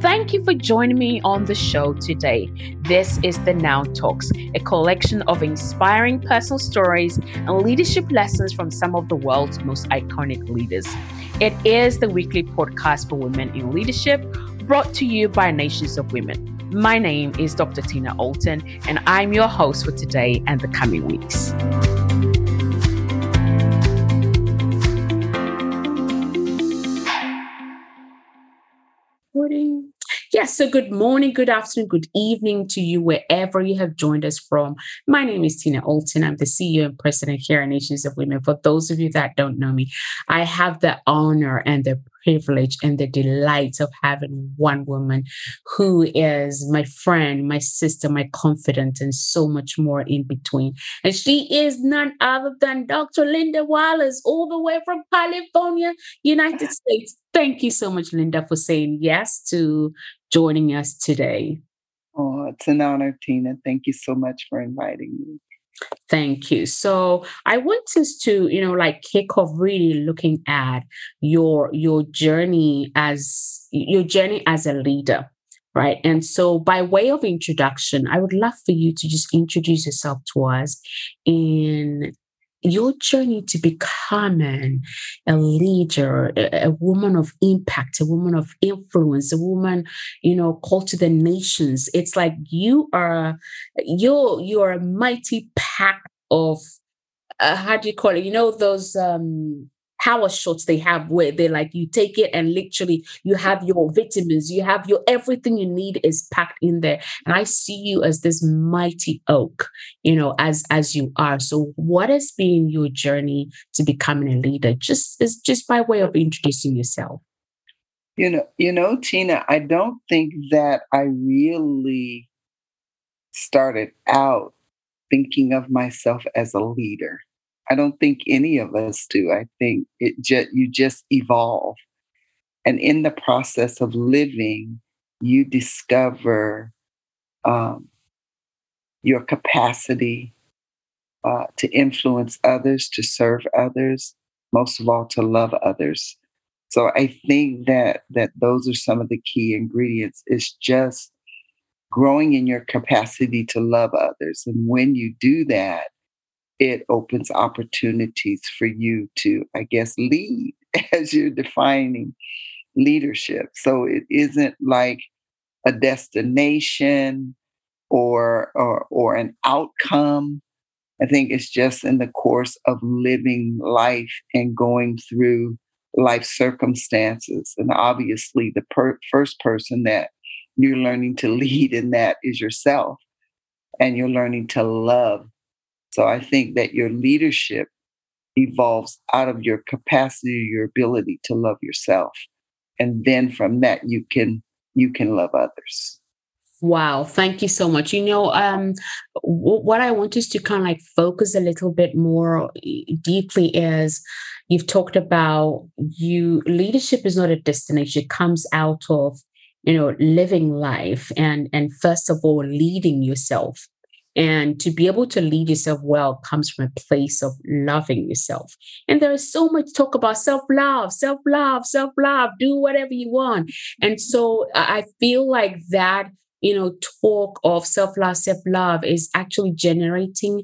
Thank you for joining me on the show today. This is the Now Talks, a collection of inspiring personal stories and leadership lessons from some of the world's most iconic leaders. It is the weekly podcast for women in leadership brought to you by Nations of Women. My name is Dr. Tina Alton, and I'm your host for today and the coming weeks. So good morning, good afternoon, good evening to you, wherever you have joined us from. My name is Tina Alton. I'm the CEO and president here at Nations of Women. For those of you that don't know me, I have the honor and the privilege and the delight of having one woman who is my friend, my sister, my confidant, and so much more in between. And she is none other than Dr. Linda Wallace, all the way from California, United States. Thank you so much, Linda, for saying yes to joining us today. Oh, it's an honor, Tina. Thank you so much for inviting me. Thank you. So I want us to, you know, like kick off really looking at your your journey as your journey as a leader, right? And so by way of introduction, I would love for you to just introduce yourself to us in your journey to becoming a leader, a, a, woman of impact, a woman of influence, a woman, you know, called to the nations. It's like you are, you're, you're a mighty pack of, uh, how do you call it? You know, those, um, power shots they have where they're like you take it and literally you have your vitamins, you have your everything you need is packed in there. And I see you as this mighty oak, you know, as as you are. So what has been your journey to becoming a leader? Just is just by way of introducing yourself. You know, you know, Tina, I don't think that I really started out thinking of myself as a leader. I don't think any of us do. I think it just you just evolve. And in the process of living, you discover um, your capacity uh, to influence others, to serve others, most of all, to love others. So I think that that those are some of the key ingredients. It's just growing in your capacity to love others, and when you do that, it opens opportunities for you to, I guess, lead as you're defining leadership. So it isn't like a destination or or or an outcome. I think it's just in the course of living life and going through life circumstances. And obviously, the per- first person that you're learning to lead in that is yourself. And you're learning to love so I think that your leadership evolves out of your capacity, your ability to love yourself. And then from that you can you can love others. Wow, thank you so much. You know, um, w- what I want us to kind of like focus a little bit more deeply is you've talked about you leadership is not a destination; it comes out of you know living life and and first of all leading yourself and to be able to lead yourself well comes from a place of loving yourself. And there is so much talk about self love, self love, self love, do whatever you want. And so I feel like that you know talk of self-love self-love is actually generating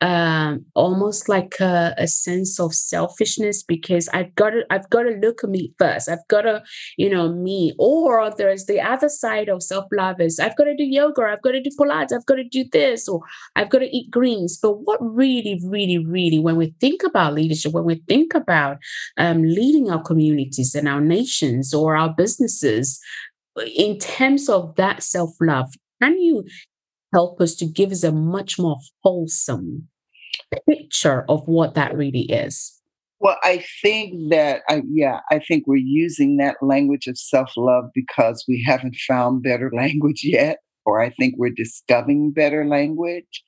um, almost like a, a, sense of selfishness because i've got to i've got to look at me first. I've got to you know me or there's the other side of self-love is i've got to do yoga i've got to do pilates i've got to do this or i've got to eat greens. But what really really really when we think about leadership when we think about um, leading our communities and our nations or our businesses in terms of that self love, can you help us to give us a much more wholesome picture of what that really is? Well, I think that, I, yeah, I think we're using that language of self love because we haven't found better language yet, or I think we're discovering better language,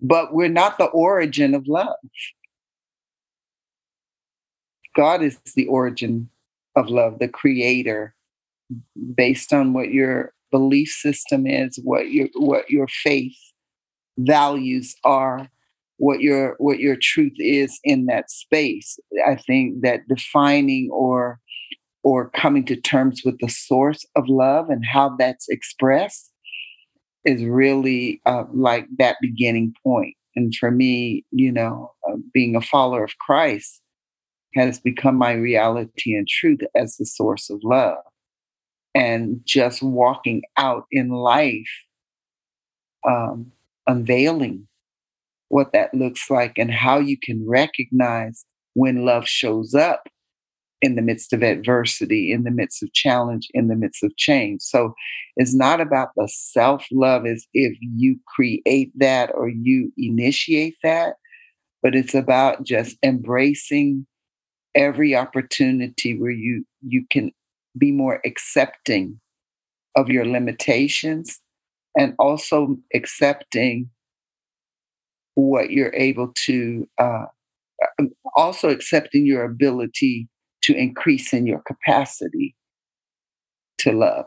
but we're not the origin of love. God is the origin of love, the creator based on what your belief system is, what your what your faith values are, what your what your truth is in that space. I think that defining or or coming to terms with the source of love and how that's expressed is really uh, like that beginning point. And for me, you know, uh, being a follower of Christ has become my reality and truth as the source of love. And just walking out in life, um, unveiling what that looks like and how you can recognize when love shows up in the midst of adversity, in the midst of challenge, in the midst of change. So it's not about the self love as if you create that or you initiate that, but it's about just embracing every opportunity where you you can be more accepting of your limitations and also accepting what you're able to uh, also accepting your ability to increase in your capacity to love.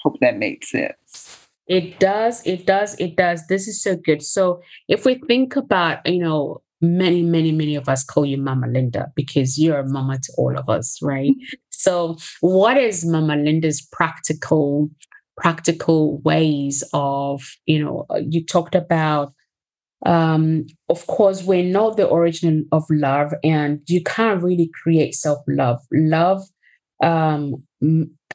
Hope that makes sense. It does, it does, it does. This is so good. So if we think about, you know, many, many, many of us call you Mama Linda because you're a mama to all of us, right? So what is Mama Linda's practical, practical ways of, you know, uh, you talked about um, of course, we're not the origin of love, and you can't really create self love. Love um,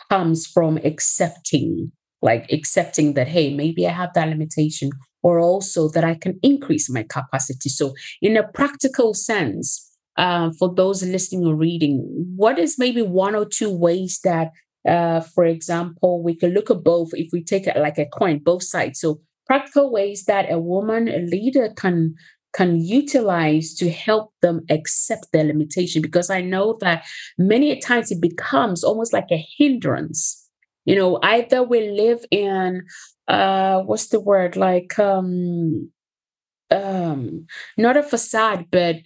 comes from accepting, like accepting that, hey, maybe I have that limitation, or also that I can increase my capacity. So, in a practical sense, uh, for those listening or reading, what is maybe one or two ways that, uh, for example, we can look at both if we take it like a coin, both sides. So, practical ways that a woman, a leader can can utilize to help them accept their limitation. Because i know that many times it becomes almost like a hindrance. You know either we live in uh what's the word? Like um um not a facade but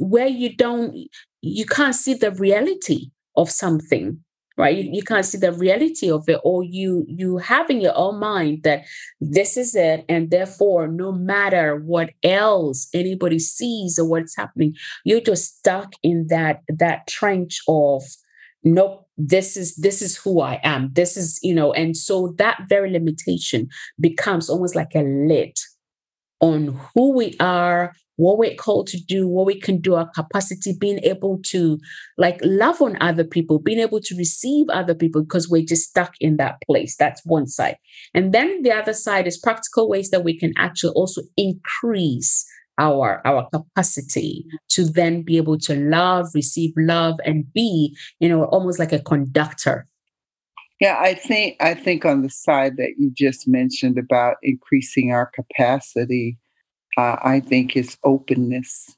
where you don't you can't see the reality of something right? You, you can't see the reality of it or you you have in your own mind that this is it and therefore no matter what else anybody sees or what's happening you're just stuck in that that trench of nope this is this is who i am. This is you know and so that very limitation becomes almost like a lid on who we are what we're called to do, what we can do, our capacity, being able to like love on other people, being able to receive other people because we're just stuck in that place. That's one side. And then the other side is practical ways that we can actually also increase our our capacity to then be able to love receive love and be you know almost like a conductor yeah i think i think on the side that you just mentioned about increasing our capacity uh, I think it's openness.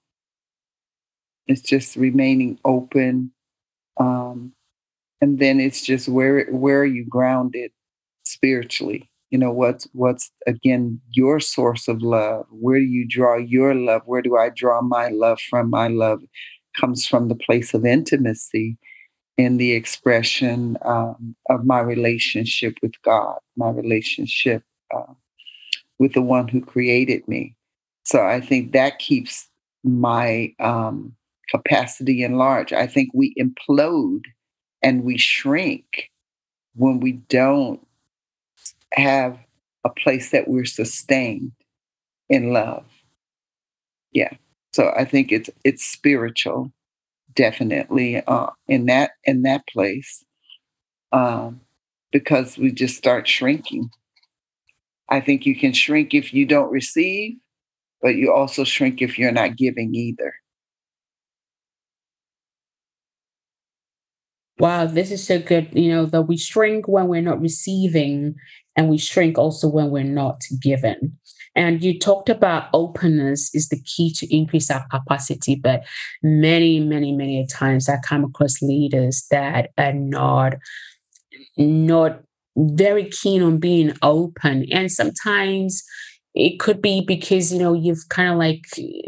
It's just remaining open, um, and then it's just where where are you grounded spiritually? You know what's what's again your source of love? Where do you draw your love? Where do I draw my love from? My love comes from the place of intimacy in the expression um, of my relationship with God, my relationship uh, with the one who created me. So I think that keeps my um, capacity enlarged. I think we implode and we shrink when we don't have a place that we're sustained in love. Yeah. So I think it's it's spiritual, definitely uh, in that in that place, um, because we just start shrinking. I think you can shrink if you don't receive, but you also shrink if you're not giving either. Wow, this is so good. You know, that we shrink when we're not receiving, and we shrink also when we're not given. And you talked about openness is the key to increase our capacity, but many, many, many times I come across leaders that are not not very keen on being open. And sometimes it could be because you know you've kind of like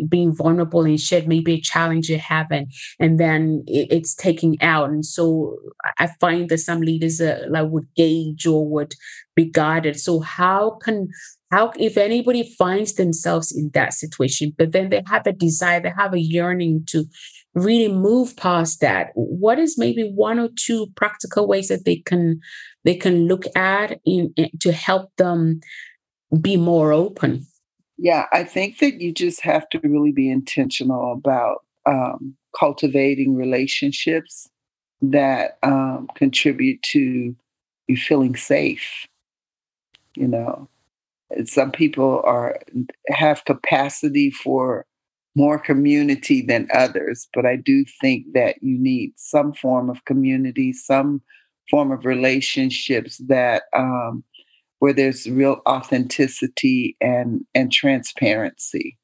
being vulnerable and shared maybe a challenge you have and and then it, it's taking out. And so i find that some leaders uh, like would gauge or would be guided. So how can how if anybody finds themselves in that situation but then they have a desire they have a yearning to really move past that what is maybe one or two practical ways that they can they can look at in, in to help them be more open. Yeah i think that you just have to really be intentional about um, cultivating relationships that um, contribute to you feeling safe you know? Some people are have capacity for more community than others but i do think that you need some form of community some form of relationships that um, where there's real authenticity and and transparency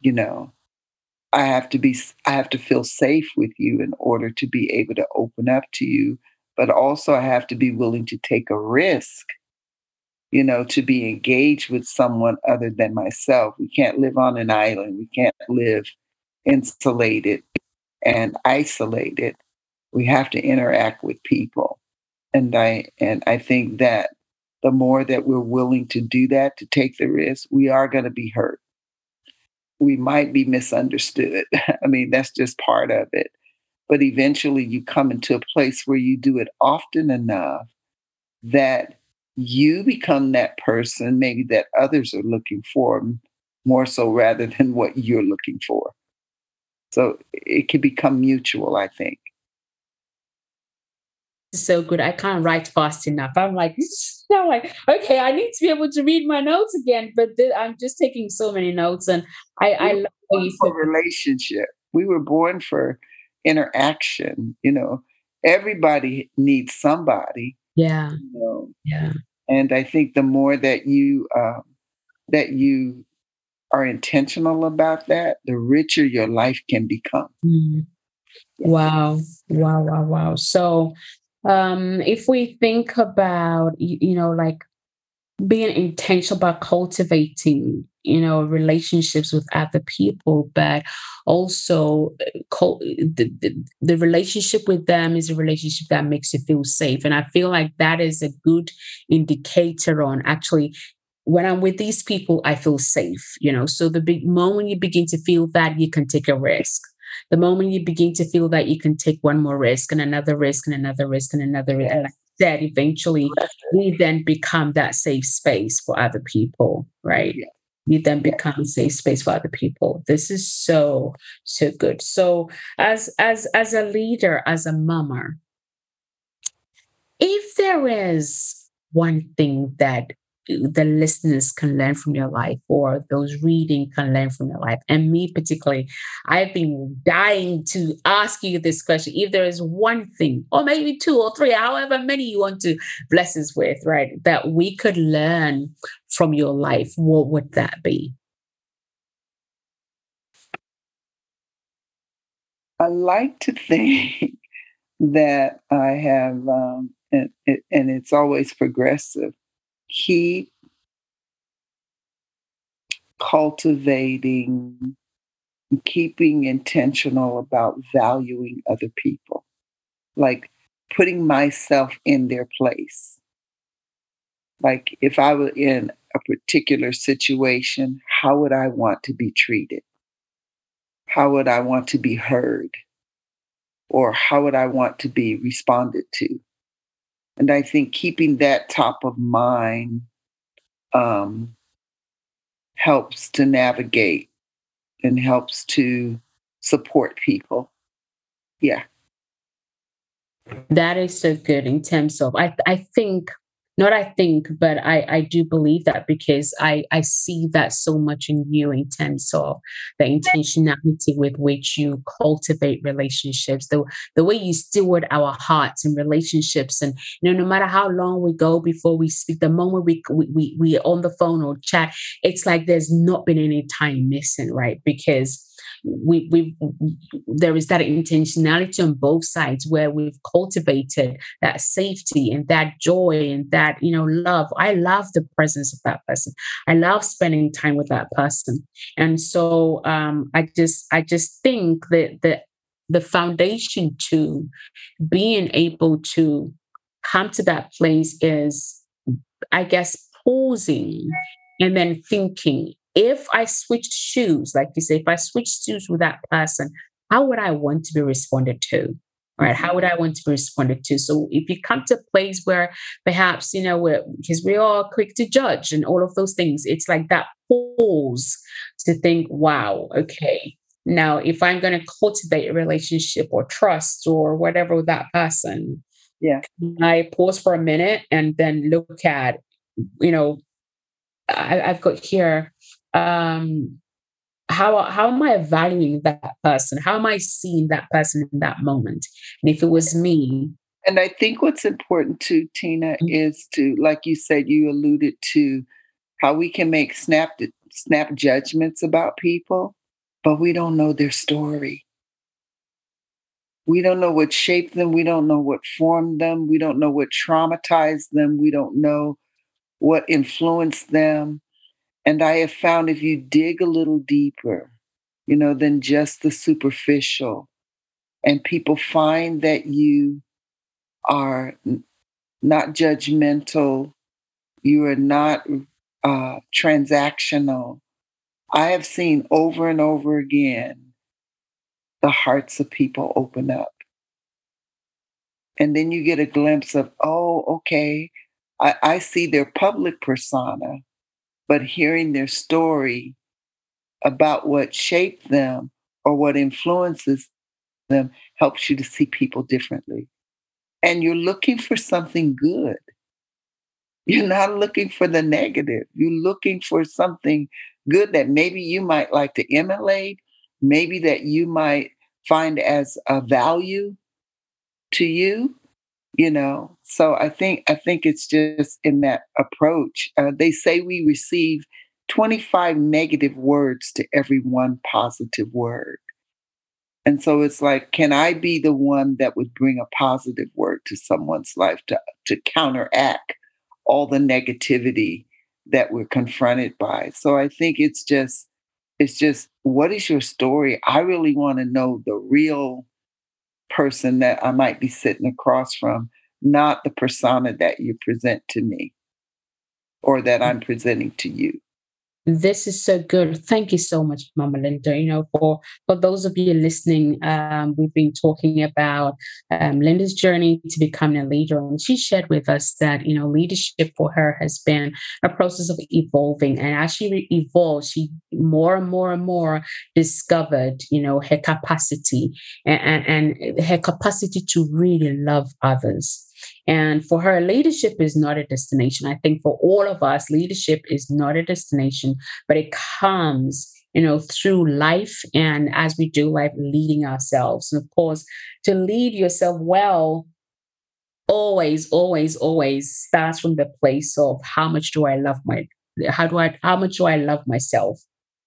you know i have to be i have to feel safe with you in order to be able to open up to you but also i have to be willing to take a risk you know, to be engaged with someone other than myself. We can't live on an island. We can't live insulated and isolated. We have to interact with people. And I and I think that the more that we're willing to do that, to take the risk, we are going to be hurt. We might be misunderstood. I mean, that's just part of it. But eventually you come into a place where you do it often enough that you become that person maybe that others are looking for more so rather than what you're looking for. So it can become mutual, I think. So good. I can't write fast enough. I'm like, now like, okay, I need to be able to read my notes again, but th- I'm just taking so many notes, and I, we I love you for relationship. We were born for interaction. You know, everybody needs somebody, yeah. You know? Yeah. And I think the more that you uh, that you are intentional about that, the richer your life can become. Mm. Wow. Wow. Wow. Wow. So um if we think about you, you know like being intentional about cultivating you know relationships with other people but also uh, the, the, the, relationship with them is a relationship that makes you feel safe and i feel like that is a good indicator on actually when i'm with these people i feel safe you know? So the big moment you begin to feel that you can take a risk the moment you begin to feel that you can take one more risk and another risk and another risk and another risk, like that eventually we then become that safe space for other people right? Yeah. You then become a safe space for other people. This is so so good. So as as as a leader as a mama if there is one thing that the listeners can learn from your life or those reading can learn from your life. And me particularly i've been dying to ask you this question. If there is one thing or maybe two or three however many you want to bless us with right that we could learn from your life what would that be? I like to think that i have um, and, and it's always progressive keep cultivating, keeping intentional about valuing other people, like putting myself in their place. Like if I were in a particular situation, how would I want to be treated? How would I want to be heard? Or how would I want to be responded to? And I think keeping that top of mind um, helps to navigate and helps to support people. Yeah. That is so good in terms of I I think not I think, but I, I do believe that because I, I see that so much in you in terms of the intentionality with which you cultivate relationships, the, the way you steward our hearts and relationships. And, you know, no matter how long we go before we speak, the moment we, we, we, we on the phone or chat, it's like there's not been any time missing, right? Because we we there is that intentionality on both sides where we've cultivated that safety and that joy and that you know love. I love the presence of that person. I love spending time with that person. And so um i just i just think that the the foundation to being able to come to that place is i guess pausing and then thinking if I switched shoes, like you say, if I switched shoes with that person, how would I want to be responded to? Right? How would mm-hmm. I want to be responded to? So if you come to a place where perhaps, you know, because we're all quick to judge and all of those things, it's like that pause to think, wow, okay, now if I'm going to cultivate a relationship or trust or whatever with that person, yeah, I pause for a minute and then look at, you know, I, I've got here um, how how am I valuing that person? How am I seeing that person in that moment? And if it was me, and I think what's important too, Tina, mm-hmm. is to, like you said, you alluded to how we can make snap snap judgments about people, but we don't know their story. We don't know what shaped them. We don't know what formed them. We don't know what traumatized them. We don't know what influenced them. And I have found if you dig a little deeper, you know, than just the superficial, and people find that you are not judgmental, you are not uh, transactional. I have seen over and over again the hearts of people open up. And then you get a glimpse of, oh, okay, I, I see their public persona, but hearing their story about what shaped them or what influences them helps you to see people differently. And you're looking for something good. You're not looking for the negative. You're looking for something good that maybe you might like to emulate, maybe that you might find as a value to you you know? So i think i think it's just in that approach uh, they say we receive 25 negative words to every one positive word. And so it's like can i be the one that would bring a positive word to someone's life to, to counteract all the negativity that we're confronted by? So i think it's just it's just what is your story? I really want to know the real person that I might be sitting across from, not the persona that you present to me or that mm. I'm presenting to you. This is so good. Thank you so much, Mama Linda. You know, for for those of you listening, um, we've been talking about um, Linda's journey to becoming a leader, and she shared with us that you know leadership for her has been a process of evolving, and as she evolved, she more and more and more discovered, you know, her capacity and, and, and her capacity to really love others and for her, leadership is not a destination. I think for all of us, leadership is not a destination, but it comes you know, through life and as we do life, leading ourselves. And of course, to lead yourself well, always, always, always starts from the place of how much do I love my, how do I, how much do I love myself?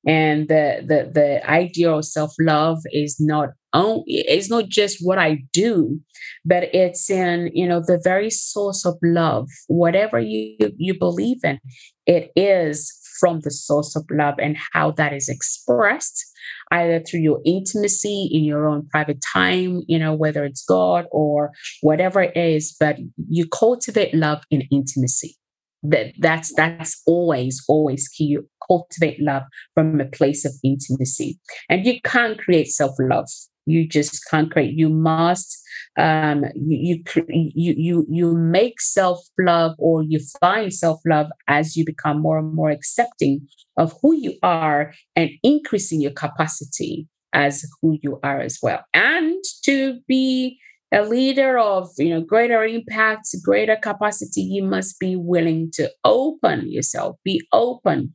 and the the the idea of self love is not only it's not just what I do, but it's in you know the very source of love. Whatever you you believe in, it is from the source of love and how that is expressed either through your intimacy in your own private time, you know, whether it's God or whatever it is, but you cultivate love in intimacy that that's that's always always key. You cultivate love from a place of intimacy. And you can't create self-love. You just can't create. You must um you you you you make self-love or you find self-love as you become more and more accepting of who you are and increasing your capacity as who you are as well. And to be a leader of you know greater impact greater capacity you must be willing to open yourself be open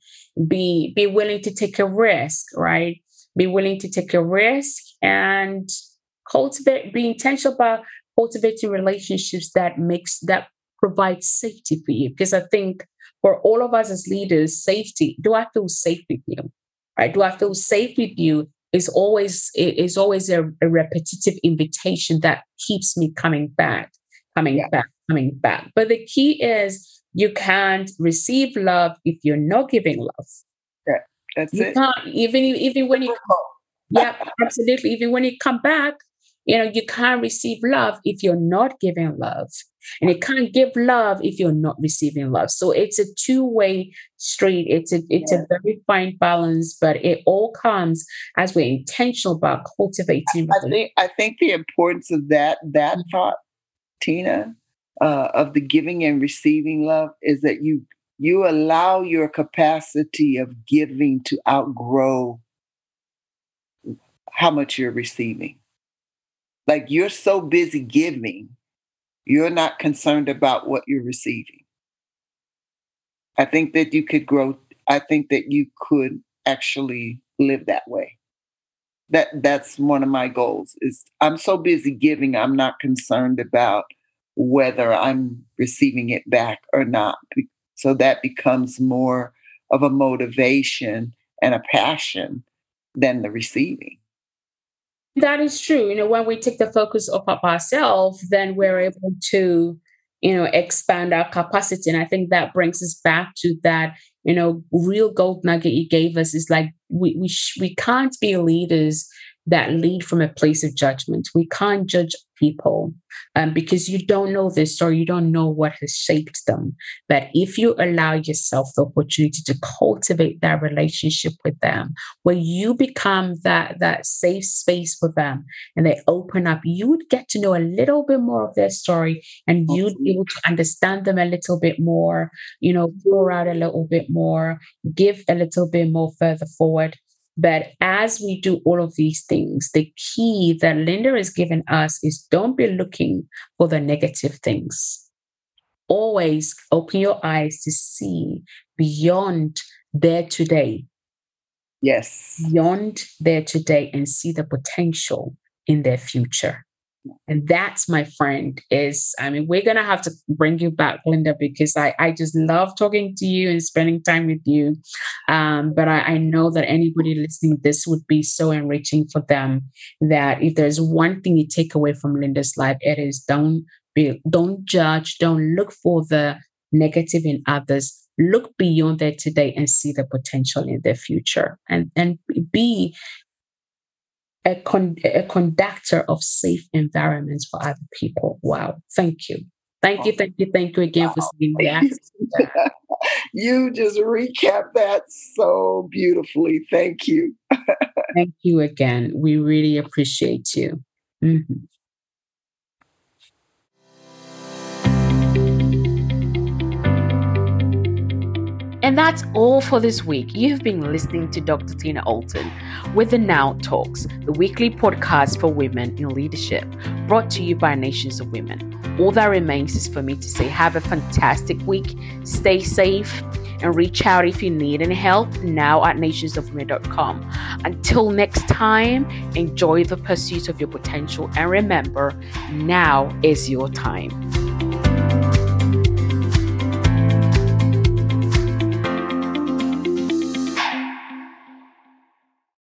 be be willing to take a risk right? Be willing to take a risk and cultivate be intentional about cultivating relationships that makes that provide safety for you. Because i think for all of us as leaders safety do i feel safe with you? Right? Do i feel safe with you is always is always a, a, repetitive invitation that keeps me coming back, coming yeah. back, coming back. But the key is you can't receive love if you're not giving love. Yeah, that's you it. Can't, even even when you yeah, absolutely. Even when you come back, you know, you can't receive love if you're not giving love. And you can't give love if you're not receiving love. So it's a two-way street. It's a it's yeah. a very fine balance, but it all comes as we're intentional about cultivating. I think I think the importance of that that mm-hmm. thought, Tina, uh, of the giving and receiving love is that you you allow your capacity of giving to outgrow how much you're receiving. Like you're so busy giving, you're not concerned about what you're receiving. I think that you could grow, I think that you could actually live that way. That that's one of my goals is I'm so busy giving, I'm not concerned about whether I'm receiving it back or not. So that becomes more of a motivation and a passion than the receiving. That is true. You know, when we take the focus off of ourselves, then we're able to, you know, expand our capacity. And I think that brings us back to that, you know, real gold nugget you gave us is like we we sh- we can't be leaders that lead from a place of judgment. We can't judge people um, because you don't know their story, you don't know what has shaped them. But if you allow yourself the opportunity to cultivate that relationship with them, where you become that that safe space for them, and they open up, you would get to know a little bit more of their story, and you'd be able to understand them a little bit more. You know, pour out a little bit more, give a little bit more further forward but as we do all of these things, the key that Linda has given us is don't be looking for the negative things. Always open your eyes to see beyond there today. Yes. Beyond there today and see the potential in their future. And that's my friend is, I mean, we're to have to bring you back, Linda, because I, I just love talking to you and spending time with you. Um, but I, I know that anybody listening, this would be so enriching for them that if there's one thing you take away from Linda's life, it is don't be, don't judge, don't look for the negative in others. Look beyond there today and see the potential in their future and, and be a, con- a conductor of safe environments for other people. Wow. Thank you. Thank you, thank you, thank you again wow. for saying that. you just recap that so beautifully. Thank you. thank you again. We really appreciate you. Mm-hmm. And that's all for this week. You've been listening to Dr. Tina Alton with the Now Talks, the weekly podcast for women in leadership, brought to you by Nations of Women. All that remains is for me to say, have a fantastic week, stay safe, and reach out if you need any help now at nationsofwomen.com. Until next time, enjoy the pursuit of your potential and remember, now is your time.